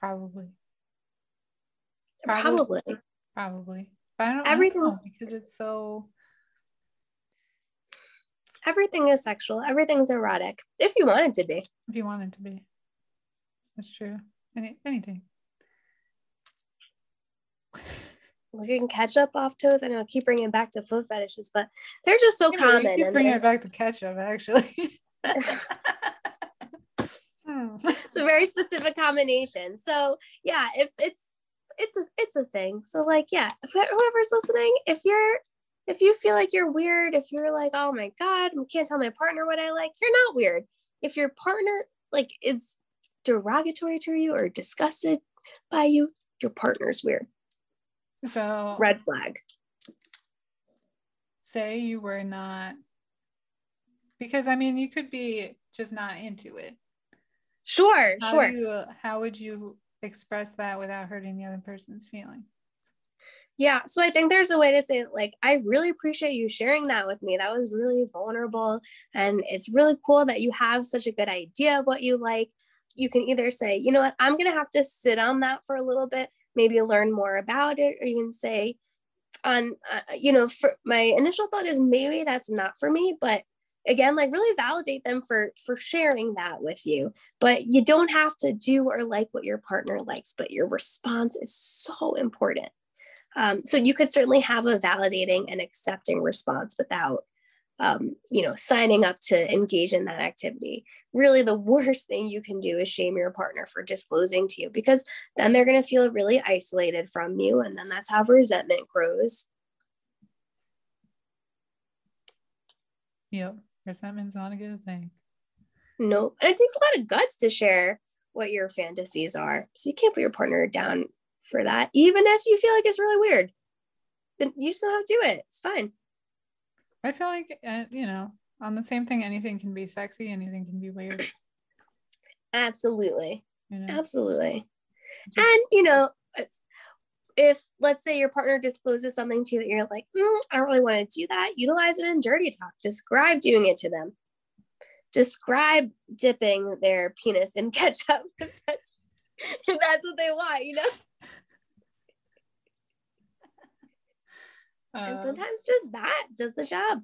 S1: Probably,
S2: Probably.
S1: Probably. I don't, know
S2: Everything's-
S1: because it's so.
S2: Everything is sexual. Everything's erotic. If you want it to be.
S1: If you want it to be, that's true. Any anything.
S2: We can catch up off toes. I know I keep bringing it back to foot fetishes, but they're just so
S1: Yeah,
S2: common.
S1: keep bringing it back to ketchup, actually. Hmm.
S2: it's a very specific combination. So yeah, if it's it's a it's a thing. So like yeah, whoever's listening, if you're if you feel like you're weird, if you're like, oh my god, I can't tell my partner what I like, you're not weird. If your partner like is derogatory to you or disgusted by you, your partner's weird.
S1: So
S2: Red flag.
S1: say you were not, because I mean, you could be just not into it.
S2: Sure,
S1: How
S2: sure.
S1: you, how would you express that without hurting the other person's feeling?
S2: Yeah, so I think there's a way to say like I really appreciate you sharing that with me. That was really vulnerable and it's really cool that you have such a good idea of what you like. You can either say, "You know what? I'm going to have to sit on that for a little bit, maybe learn more about it," or you can say on uh, you know, for my initial thought is maybe that's not for me, but again, like really validate them for for sharing that with you. But you don't have to do or like what your partner likes, but your response is so important. Um, so you could certainly have a validating and accepting response without um, you know, signing up to engage in that activity. Really, the worst thing you can do is shame your partner for disclosing to you because then they're going to feel really isolated from you. And then that's how resentment grows.
S1: Yep. Resentment's not a good thing.
S2: No. And it takes a lot of guts to share what your fantasies are. So you can't put your partner down for that, even if you feel like it's really weird. Then you just don't have to do it. It's fine.
S1: I feel like, uh, you know, on the same thing, anything can be sexy, anything can be weird.
S2: Absolutely. You know? Absolutely. Just, and, you know, if let's say your partner discloses something to you that you're like, mm, I don't really want to do that, utilize it in dirty talk. Describe doing it to them. Describe dipping their penis in ketchup if that's, if that's what they want, you know? and um, sometimes just that does the job.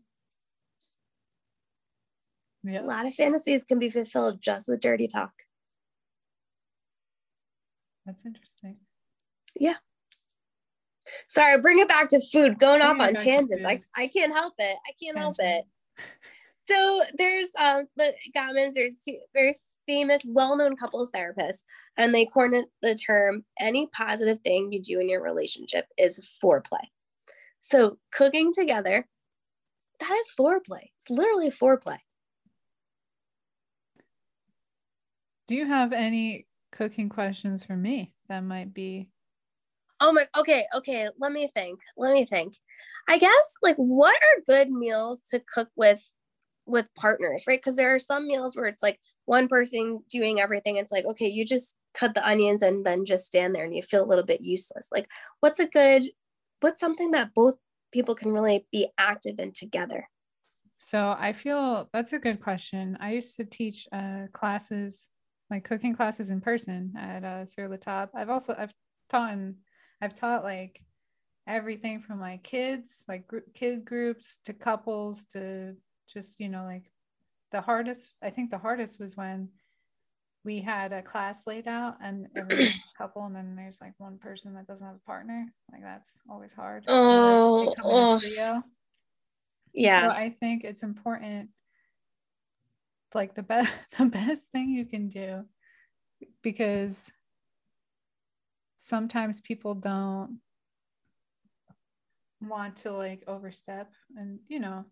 S2: Yeah. A lot of fantasies can be fulfilled just with dirty talk.
S1: That's interesting.
S2: Yeah. Sorry, bring it back to food. Going bring off on tangents. I, I can't help it. I can't help it. So there's um the Gottmans, there's two very famous, well-known couples therapists, and they coined the term any positive thing you do in your relationship is foreplay. So cooking together, that is foreplay. It's literally foreplay.
S1: Do you have any cooking questions for me that might be?
S2: Oh my, okay, okay. Let me think. Let me think. I guess like what are good meals to cook with with partners, right? Because there are some meals where it's like one person doing everything. It's like, okay, you just cut the onions and then just stand there and you feel a little bit useless. Like, what's a good what's something that both people can really be active in together?
S1: So I feel that's a good question. I used to teach uh, classes, like cooking classes in person at uh, Sur La Table. I've also I've taught I've taught like everything from like kids, like gr- kid groups to couples to just you know like the hardest. I think the hardest was when we had a class laid out and every couple and then there's like one person that doesn't have a partner like that's always hard
S2: oh, oh. yeah
S1: so i think it's important like the best the best thing you can do because sometimes people don't want to like overstep and you know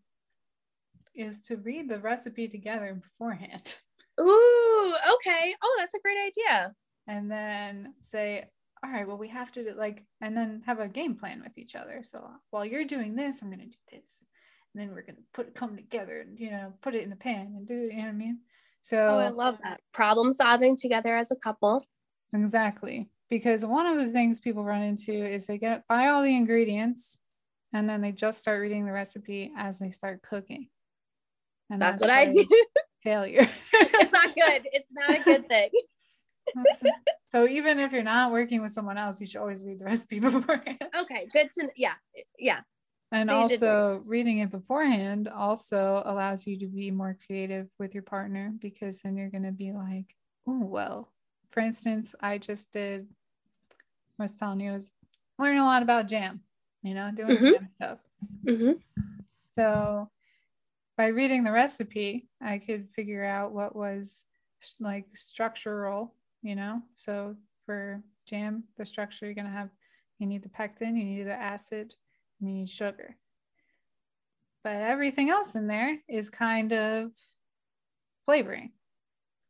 S1: is to read the recipe together beforehand
S2: Ooh, okay. Oh, that's a great idea.
S1: And then say, all right, well, we have to like, and then have a game plan with each other. So while you're doing this, I'm going to do this. And then we're going to put come together and, you know, put it in the pan and do it. You know what I mean? So,
S2: oh, I love that. Problem solving together as a couple.
S1: Exactly. Because one of the things people run into is they get buy all the ingredients and then they just start reading the recipe as they start cooking.
S2: And that's, that's what I do
S1: failure.
S2: it's not good. It's not a good thing.
S1: so even if you're not working with someone else, you should always read the recipe beforehand.
S2: Okay, good to yeah, yeah.
S1: And Sage also reading it beforehand also allows you to be more creative with your partner because then you're gonna be like, oh well. For instance, I just did was telling you I was learning a lot about jam, you know, doing mm-hmm. jam stuff. Mm-hmm. So by reading the recipe, I could figure out what was like structural, you know. So for jam, the structure you're gonna have, you need the pectin, you need the acid, and you need sugar. But everything else in there is kind of flavoring,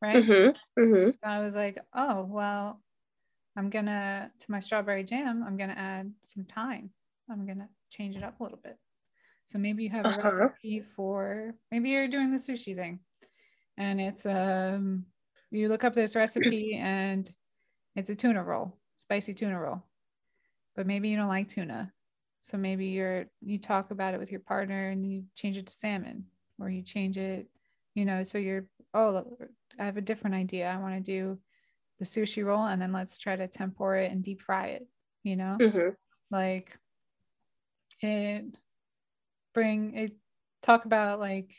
S1: right? Mm-hmm. Mm-hmm. I was like, oh well, I'm gonna to my strawberry jam, I'm gonna add some thyme. I'm gonna change it up a little bit. So maybe you have a uh-huh. recipe for maybe you're doing the sushi thing and it's um you look up this recipe and it's a tuna roll, spicy tuna roll. But maybe you don't like tuna. So maybe you're you talk about it with your partner and you change it to salmon or you change it, you know, so you're oh I have a different idea. I want to do the sushi roll and then let's try to tempura it and deep fry it, you know? Mm-hmm. Like it bring it talk about like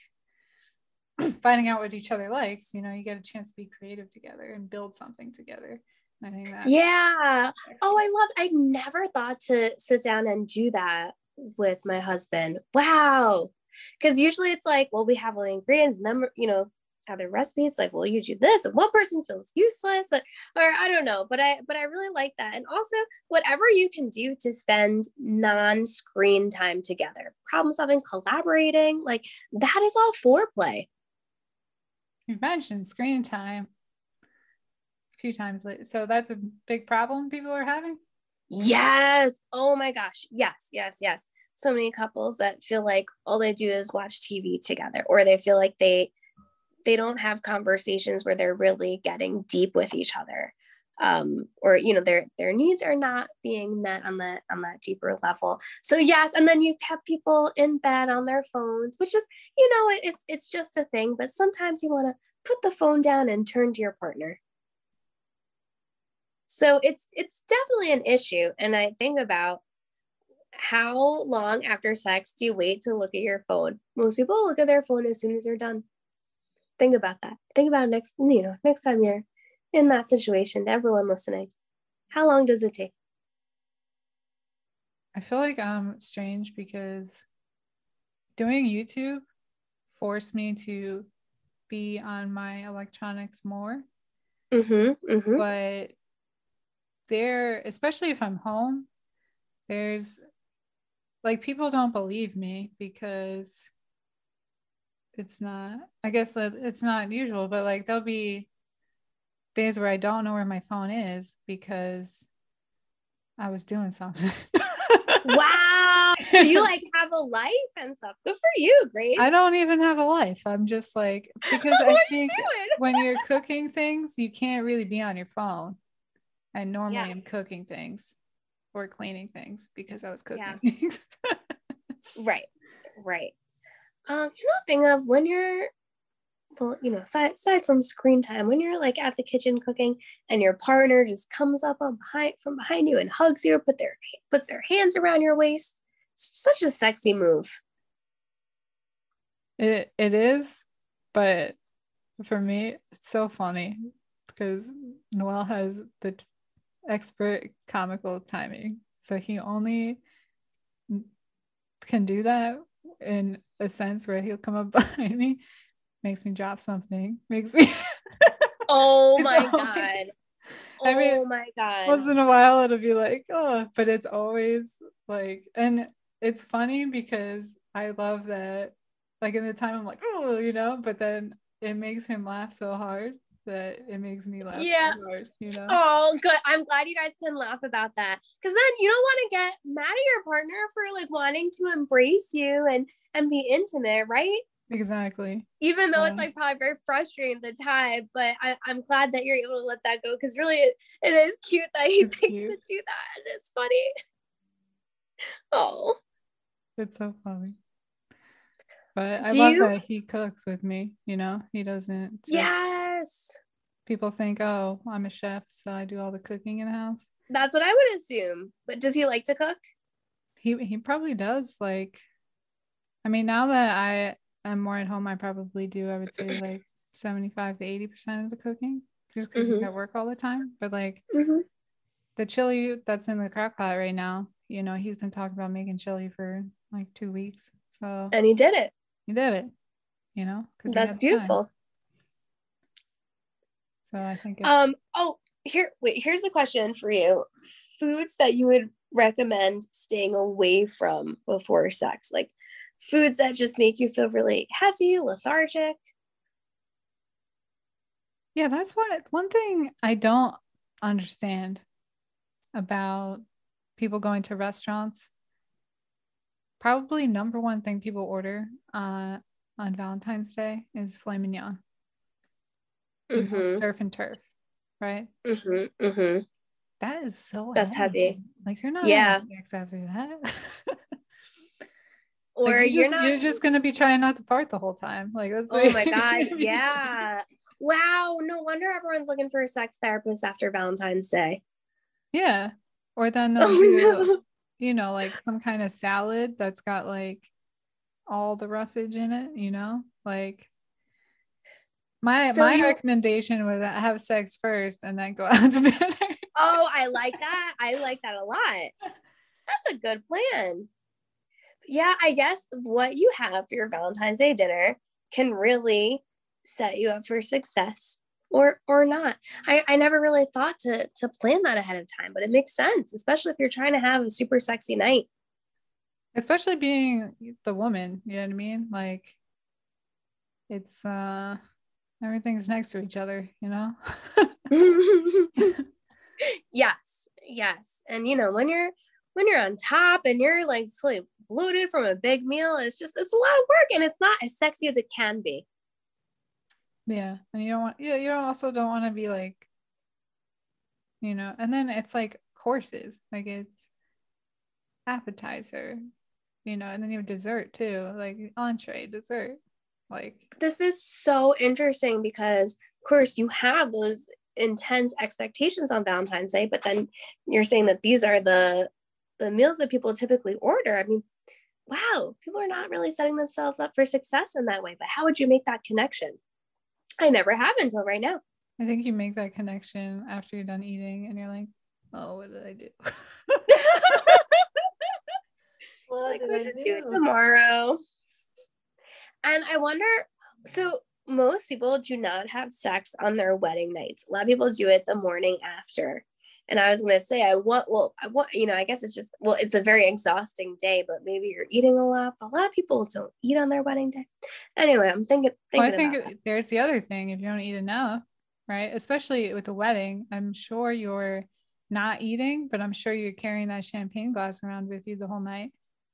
S1: finding out what each other likes you know you get a chance to be creative together and build something together. And i think that
S2: yeah. oh i love i never thought to sit down and do that with my husband. Wow. Because usually it's like, well, we have all the ingredients and then, you know, other recipes like well you do this? And one person feels useless or, i don't know but i but i really like that and also whatever you can do to spend non-screen time together problem solving collaborating like that is all foreplay.
S1: You mentioned screen time. A few times so that's a big problem people are having?
S2: Yes! Oh my gosh yes yes yes. So many couples that feel like all they do is watch tv together or they feel like they they don't have conversations where they're really getting deep with each other. Um, or you know their their needs are not being met on that on that deeper level. So yes and then you've kept people in bed on their phones which is you know it's it's just a thing but sometimes you want to put the phone down and turn to your partner. So it's it's definitely an issue and i think about how long after sex do you wait to look at your phone? Most people look at their phone as soon as they're done think about that. Think about next, you know, next time you're in that situation, everyone listening. How long does it take?
S1: I feel like I'm strange because doing YouTube forced me to be on my electronics more.
S2: Mm-hmm, mm-hmm.
S1: But there, especially if I'm home, there's like people don't believe me because it's not i guess that it's not usual but like there'll be days where i don't know where my phone is because i was doing something.
S2: Wow. So you like have a life and stuff. Good for you grace.
S1: I don't even have a life. I'm just like because i think when you're cooking things you can't really be on your phone i normally yeah. am cooking things or cleaning things because i was cooking yeah. things.
S2: Right. Right um, you know, thing of when you're, well, you know, aside, aside from screen time, when you're like at the kitchen cooking and your partner just comes up on behind from behind you and hugs you or put their puts their hands around your waist, it's such a sexy move.
S1: It it is, but for me, it's so funny because Noel has the t- expert comical timing, so he only can do that in a sense where he'll come up behind me, makes me drop something, makes me.
S2: oh my always, god! I mean, oh my god!
S1: Once in a while, it'll be like, oh, but it's always like, and it's funny because I love that. Like in the time, I'm like, oh, you know, but then it makes him laugh so hard that it makes me laugh yeah. so hard, you know?
S2: Oh, good. I'm glad you guys can laugh about that. Cause then you don't want to get mad at your partner for like wanting to embrace you and and be intimate, right?
S1: Exactly.
S2: Even though it's like probably very frustrating at the time, but I, I'm glad that you're able to let that go because really it, it is cute that he it's thinks cute. to do that. And it's funny. Oh.
S1: It's so funny. But I love you... that he cooks with me, you know, he doesn't.
S2: yes.
S1: People think, oh, I'm a chef, so I do all the cooking in the house.
S2: That's what I would assume. But does he like to cook?
S1: He he probably does. Like, I mean, now that I am more at home, I probably do. I would say like 75 to 80 percent of the cooking, just because mm-hmm. he's at work all the time. But like mm-hmm. the chili that's in the crock pot right now, you know, he's been talking about making chili for like two weeks. So
S2: and he did it
S1: you did it you know
S2: that's beautiful.
S1: So i think
S2: um oh here wait here's a question for you. Foods that you would recommend staying away from before sex like foods that just make you feel really heavy lethargic?
S1: Yeah that's what one thing i don't understand about people going to restaurants probably number one thing people order uh, on Valentine's Day is filet mignon. Mm-hmm. Surf and turf, right?
S2: Mm-hmm. Mm-hmm.
S1: That is so
S2: that's heavy. heavy.
S1: Like you're not
S2: yeah
S1: after that.
S2: or like you're,
S1: you're, just,
S2: not
S1: you're just gonna be trying not to fart the whole time. Like that's
S2: oh my god, yeah. Wow, no wonder everyone's looking for a sex therapist after Valentine's Day.
S1: Yeah. Or then oh, no you know, like some kind of salad that's got like all the roughage in it, you know? Like my so my recommendation was have sex first and then go out to dinner.
S2: Oh, I like that. I like that a lot. That's a good plan. yeah, I guess what you have for your Valentine's Day dinner can really set you up for success or or not. I, I never really thought to to plan that ahead of time, but it makes sense, especially if you're trying to have a super sexy night.
S1: Especially being the woman, you know what I mean? Like it's uh everything's next to each other, you know?
S2: yes, yes. And you know, when you're when you're on top and you're like totally bloated from a big meal, it's just it's a lot of work and it's not as sexy as it can be.
S1: Yeah. And you don't want yeah, you don't also don't want to be like, you know, and then it's like courses. Like it's appetizer, you know, and then you have dessert too, like entree, dessert. Like
S2: this is so interesting because of course you have those intense expectations on Valentine's Day, but then you're saying that these are the the meals that people typically order. I mean, wow, people are not really setting themselves up for success in that way. But how would you make that connection? I never have until right now.
S1: I think you make that connection after you're done eating and you're like, oh, what did I do?
S2: what like, we'll I just do? do it tomorrow. And I wonder, so most people do not have sex on their wedding nights. A lot of people do it the morning after. And I was going to say, I want, well, I want, you know, I guess it's just, well, it's a very exhausting day, but maybe you're eating a lot. But a lot of people don't eat on their wedding day. Anyway, I'm thinking, thinking well, I think
S1: there's the other thing if you don't eat enough, right? Especially with the wedding, I'm sure you're not eating, but I'm sure you're carrying that champagne glass around with you the whole night.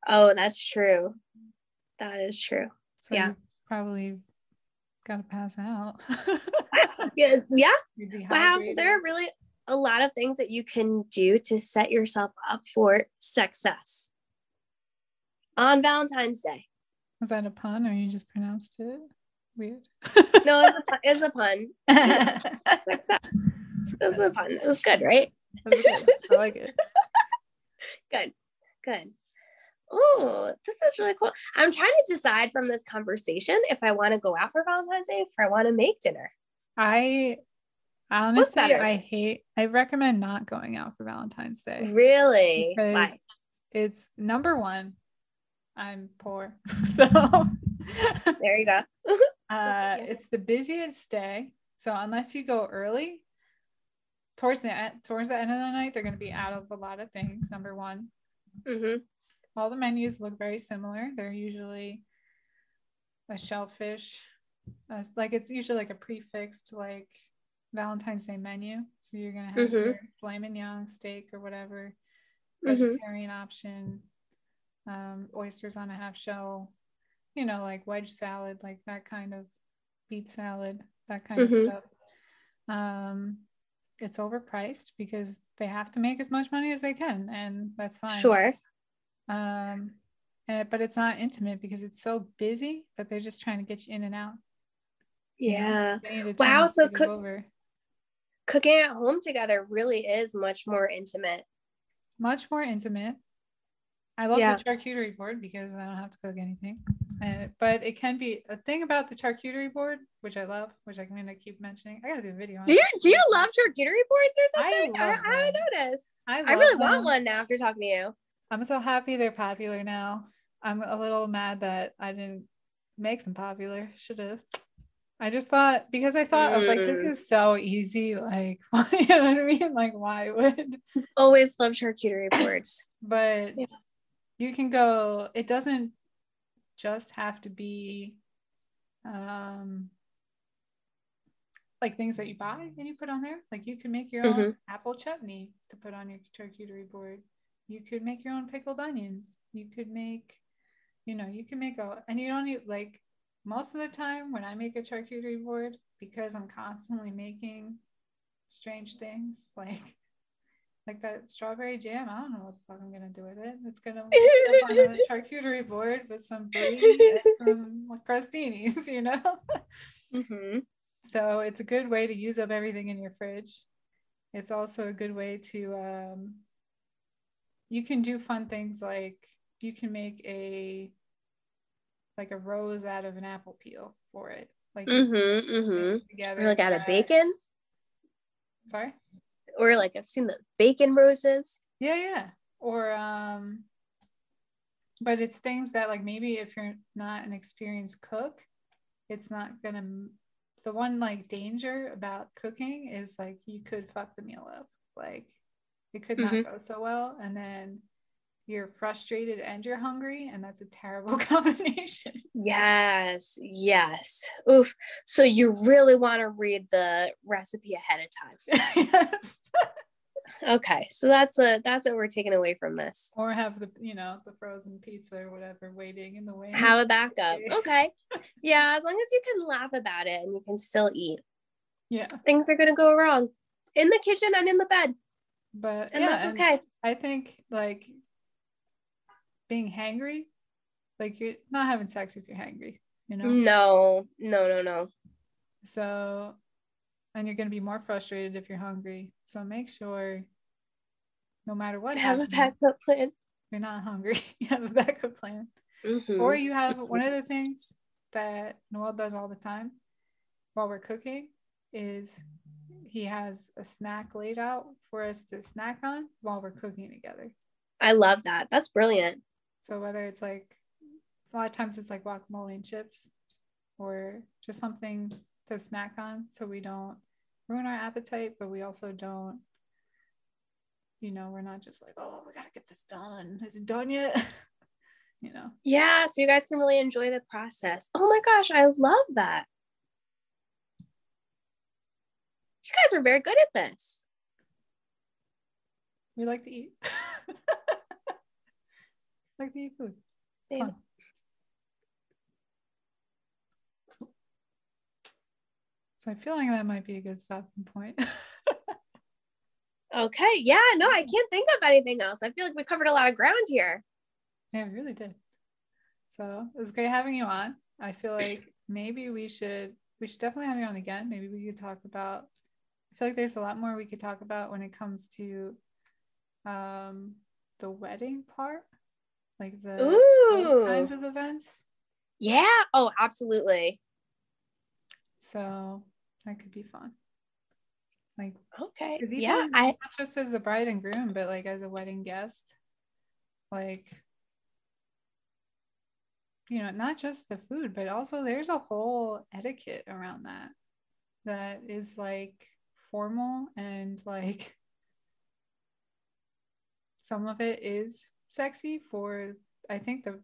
S2: Oh, that's true. That is true. So yeah.
S1: probably got to pass out.
S2: yeah. Yeah. Wow. So there are really a lot of things that you can do to set yourself up for success on Valentine's Day.
S1: Was that a pun or you just pronounced it weird?
S2: no, it's a, it's a pun. success. It was a pun. It was good, right?
S1: Was good. I like it.
S2: good. Good. Oh, this is really cool. I'm trying to decide from this conversation if I want to go out for Valentine's Day, if I want to make dinner.
S1: I Honestly, I hate. I recommend not going out for Valentine's Day.
S2: Really? Why?
S1: It's number one. I'm poor, so
S2: there you go.
S1: uh, it's the busiest day, so unless you go early, towards the end, towards the end of the night, they're going to be out of a lot of things. Number one. Mm-hmm. All the menus look very similar. They're usually a shellfish, uh, like it's usually like a prix fixe to like Valentine's Day menu. So you're gonna have mm-hmm. your filet mignon steak or whatever, mm-hmm. vegetarian mm-hmm. option, um, oysters on a half shell, you know, like wedge salad, like that kind of beet salad, that kind mm-hmm. of stuff. Um, it's overpriced because they have to make as much money as they can, and that's fine.
S2: Sure.
S1: Um, and, but it's not intimate because it's so busy that they're just trying to get you in and out.
S2: Yeah. wow. So could, cooking at home together really is much more intimate.
S1: Much more intimate. I love yeah. the charcuterie board because I don't have to cook anything. And, but it can be a thing about the charcuterie board, which I love, which I'm gonna keep mentioning. I gotta do a video.
S2: do you do you love charcuterie boards or something? I, I, I notice. I, I really them. want one now after talking to you.
S1: I'm so happy they're popular now. I'm a little mad that I didn't make them popular. Should have. I just thought because I thought of like this mm. is so easy. Like you know what I mean? Like why would
S2: always love charcuterie boards.
S1: but yeah. you can go, it doesn't just have to be um like things that you buy and you put on there. Like you can make your mm-hmm. own apple chutney to put on your charcuterie board. You could make your own pickled onions. You could make, you know, you can make a and you don't need like most of the time when I make a charcuterie board, because I'm constantly making strange things like like that strawberry jam. I don't know what the fuck I'm gonna do with it. It's gonna be on a charcuterie board with some brie and some like crostinis, you know. Mm-hmm. So it's a good way to use up everything in your fridge. It's also a good way to um, you can do fun things like you can make a like a rose out of an apple peel for it. Like
S2: mm-hmm, mm-hmm. together. Or like out of bacon.
S1: Sorry.
S2: Or like I've seen the bacon roses.
S1: Yeah, yeah. Or um but it's things that like maybe if you're not an experienced cook, it's not gonna. The one like danger about cooking is like you could fuck the meal up. Like it could not
S2: Mhm.
S1: go so well, and then you're frustrated and you're hungry, and that's a terrible combination.
S2: Yes, yes. Oof. So you really want to read the recipe ahead of time.
S1: yes.
S2: Okay, so that's a that's what we're taking away from this.
S1: Or have the you know the frozen pizza or whatever waiting in the way
S2: Have a backup.
S1: Okay.
S2: Yeah, as long as you can laugh about it and you can still eat.
S1: Yeah,
S2: Things are gonna go wrong in the kitchen and in the bed,
S1: but
S2: and
S1: yeah,
S2: that's okay.
S1: I think like being hangry, like you're not having sex if you're hangry, you know.
S2: No, no, no, no.
S1: So, and you're gonna be more frustrated if you're hungry. So make sure, no matter what
S2: Have a backup plan.
S1: you're not hungry. you have a backup plan,
S2: Mhm.
S1: or you have one of the things that Noel does all the time while we're cooking is he has a snack laid out for us to snack on while we're cooking together.
S2: I love that. That's brilliant.
S1: So whether it's like a lot of times it's like guacamole and chips or just something to snack on so we don't ruin our appetite, but we also don't, you know, we're not just like, oh, we gotta get this done. Is it done yet? you know.
S2: Yeah, so you guys can really enjoy the process. Oh my gosh, I love that. You guys are very good at this.
S1: We like to eat. like to eat food. It's fun. So I feel like that might be a good stopping point.
S2: Okay, yeah, no, I can't think of anything else. I feel like we covered a lot of ground here.
S1: Yeah, we really did. So it was great having you on. I feel like maybe we should we should definitely have you on again. Maybe we could talk about I feel like there's a lot more we could talk about when it comes to um the wedding part. Like the those kinds of events.
S2: Yeah, oh, absolutely.
S1: So that could be fun. Like
S2: Okay. Yeah, I
S1: not just as the bride and groom, but like as a wedding guest, like you know, not just the food, but also there's a whole etiquette around that that is like formal and like some of it is sexy for I think the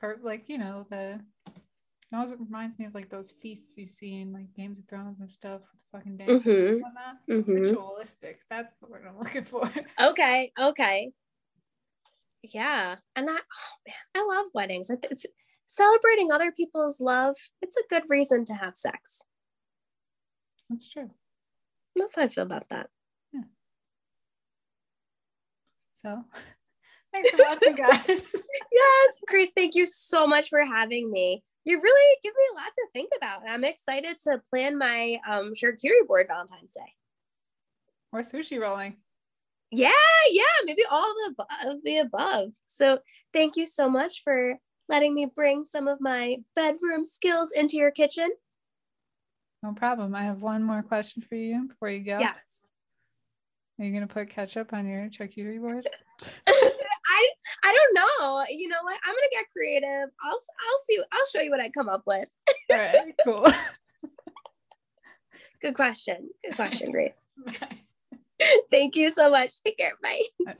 S1: part like you know the it always reminds me of like those feasts you see in like Games of Thrones and stuff with fucking dancing
S2: Mhm.
S1: and whatnot.
S2: mhm.
S1: Ritualistic. That's the word I'm looking for.
S2: Okay, okay. Yeah. And I oh man, I love weddings. It's celebrating other people's love. It's a good reason to have sex.
S1: That's true.
S2: That's how I feel about that. Yeah.
S1: So thanks for watching, guys.
S2: Yes, Grace, thank you so much for having me. You really give me a lot to think about. and I'm excited to plan my um charcuterie board Valentine's Day.
S1: Or sushi rolling.
S2: Yeah, yeah, maybe all the abo- of the above. So thank you so much for letting me bring some of my bedroom skills into your kitchen.
S1: No problem. I have one more question for you before you go.
S2: Yes.
S1: Are you gonna put ketchup on your charcuterie board?
S2: I I don't know. You know what? I'm gonna get creative. I'll I'll see. I'll show you what I come up with.
S1: All right, cool.
S2: Good question. Good question, Grace. Thank you so much. Take care. Bye.
S1: Bye.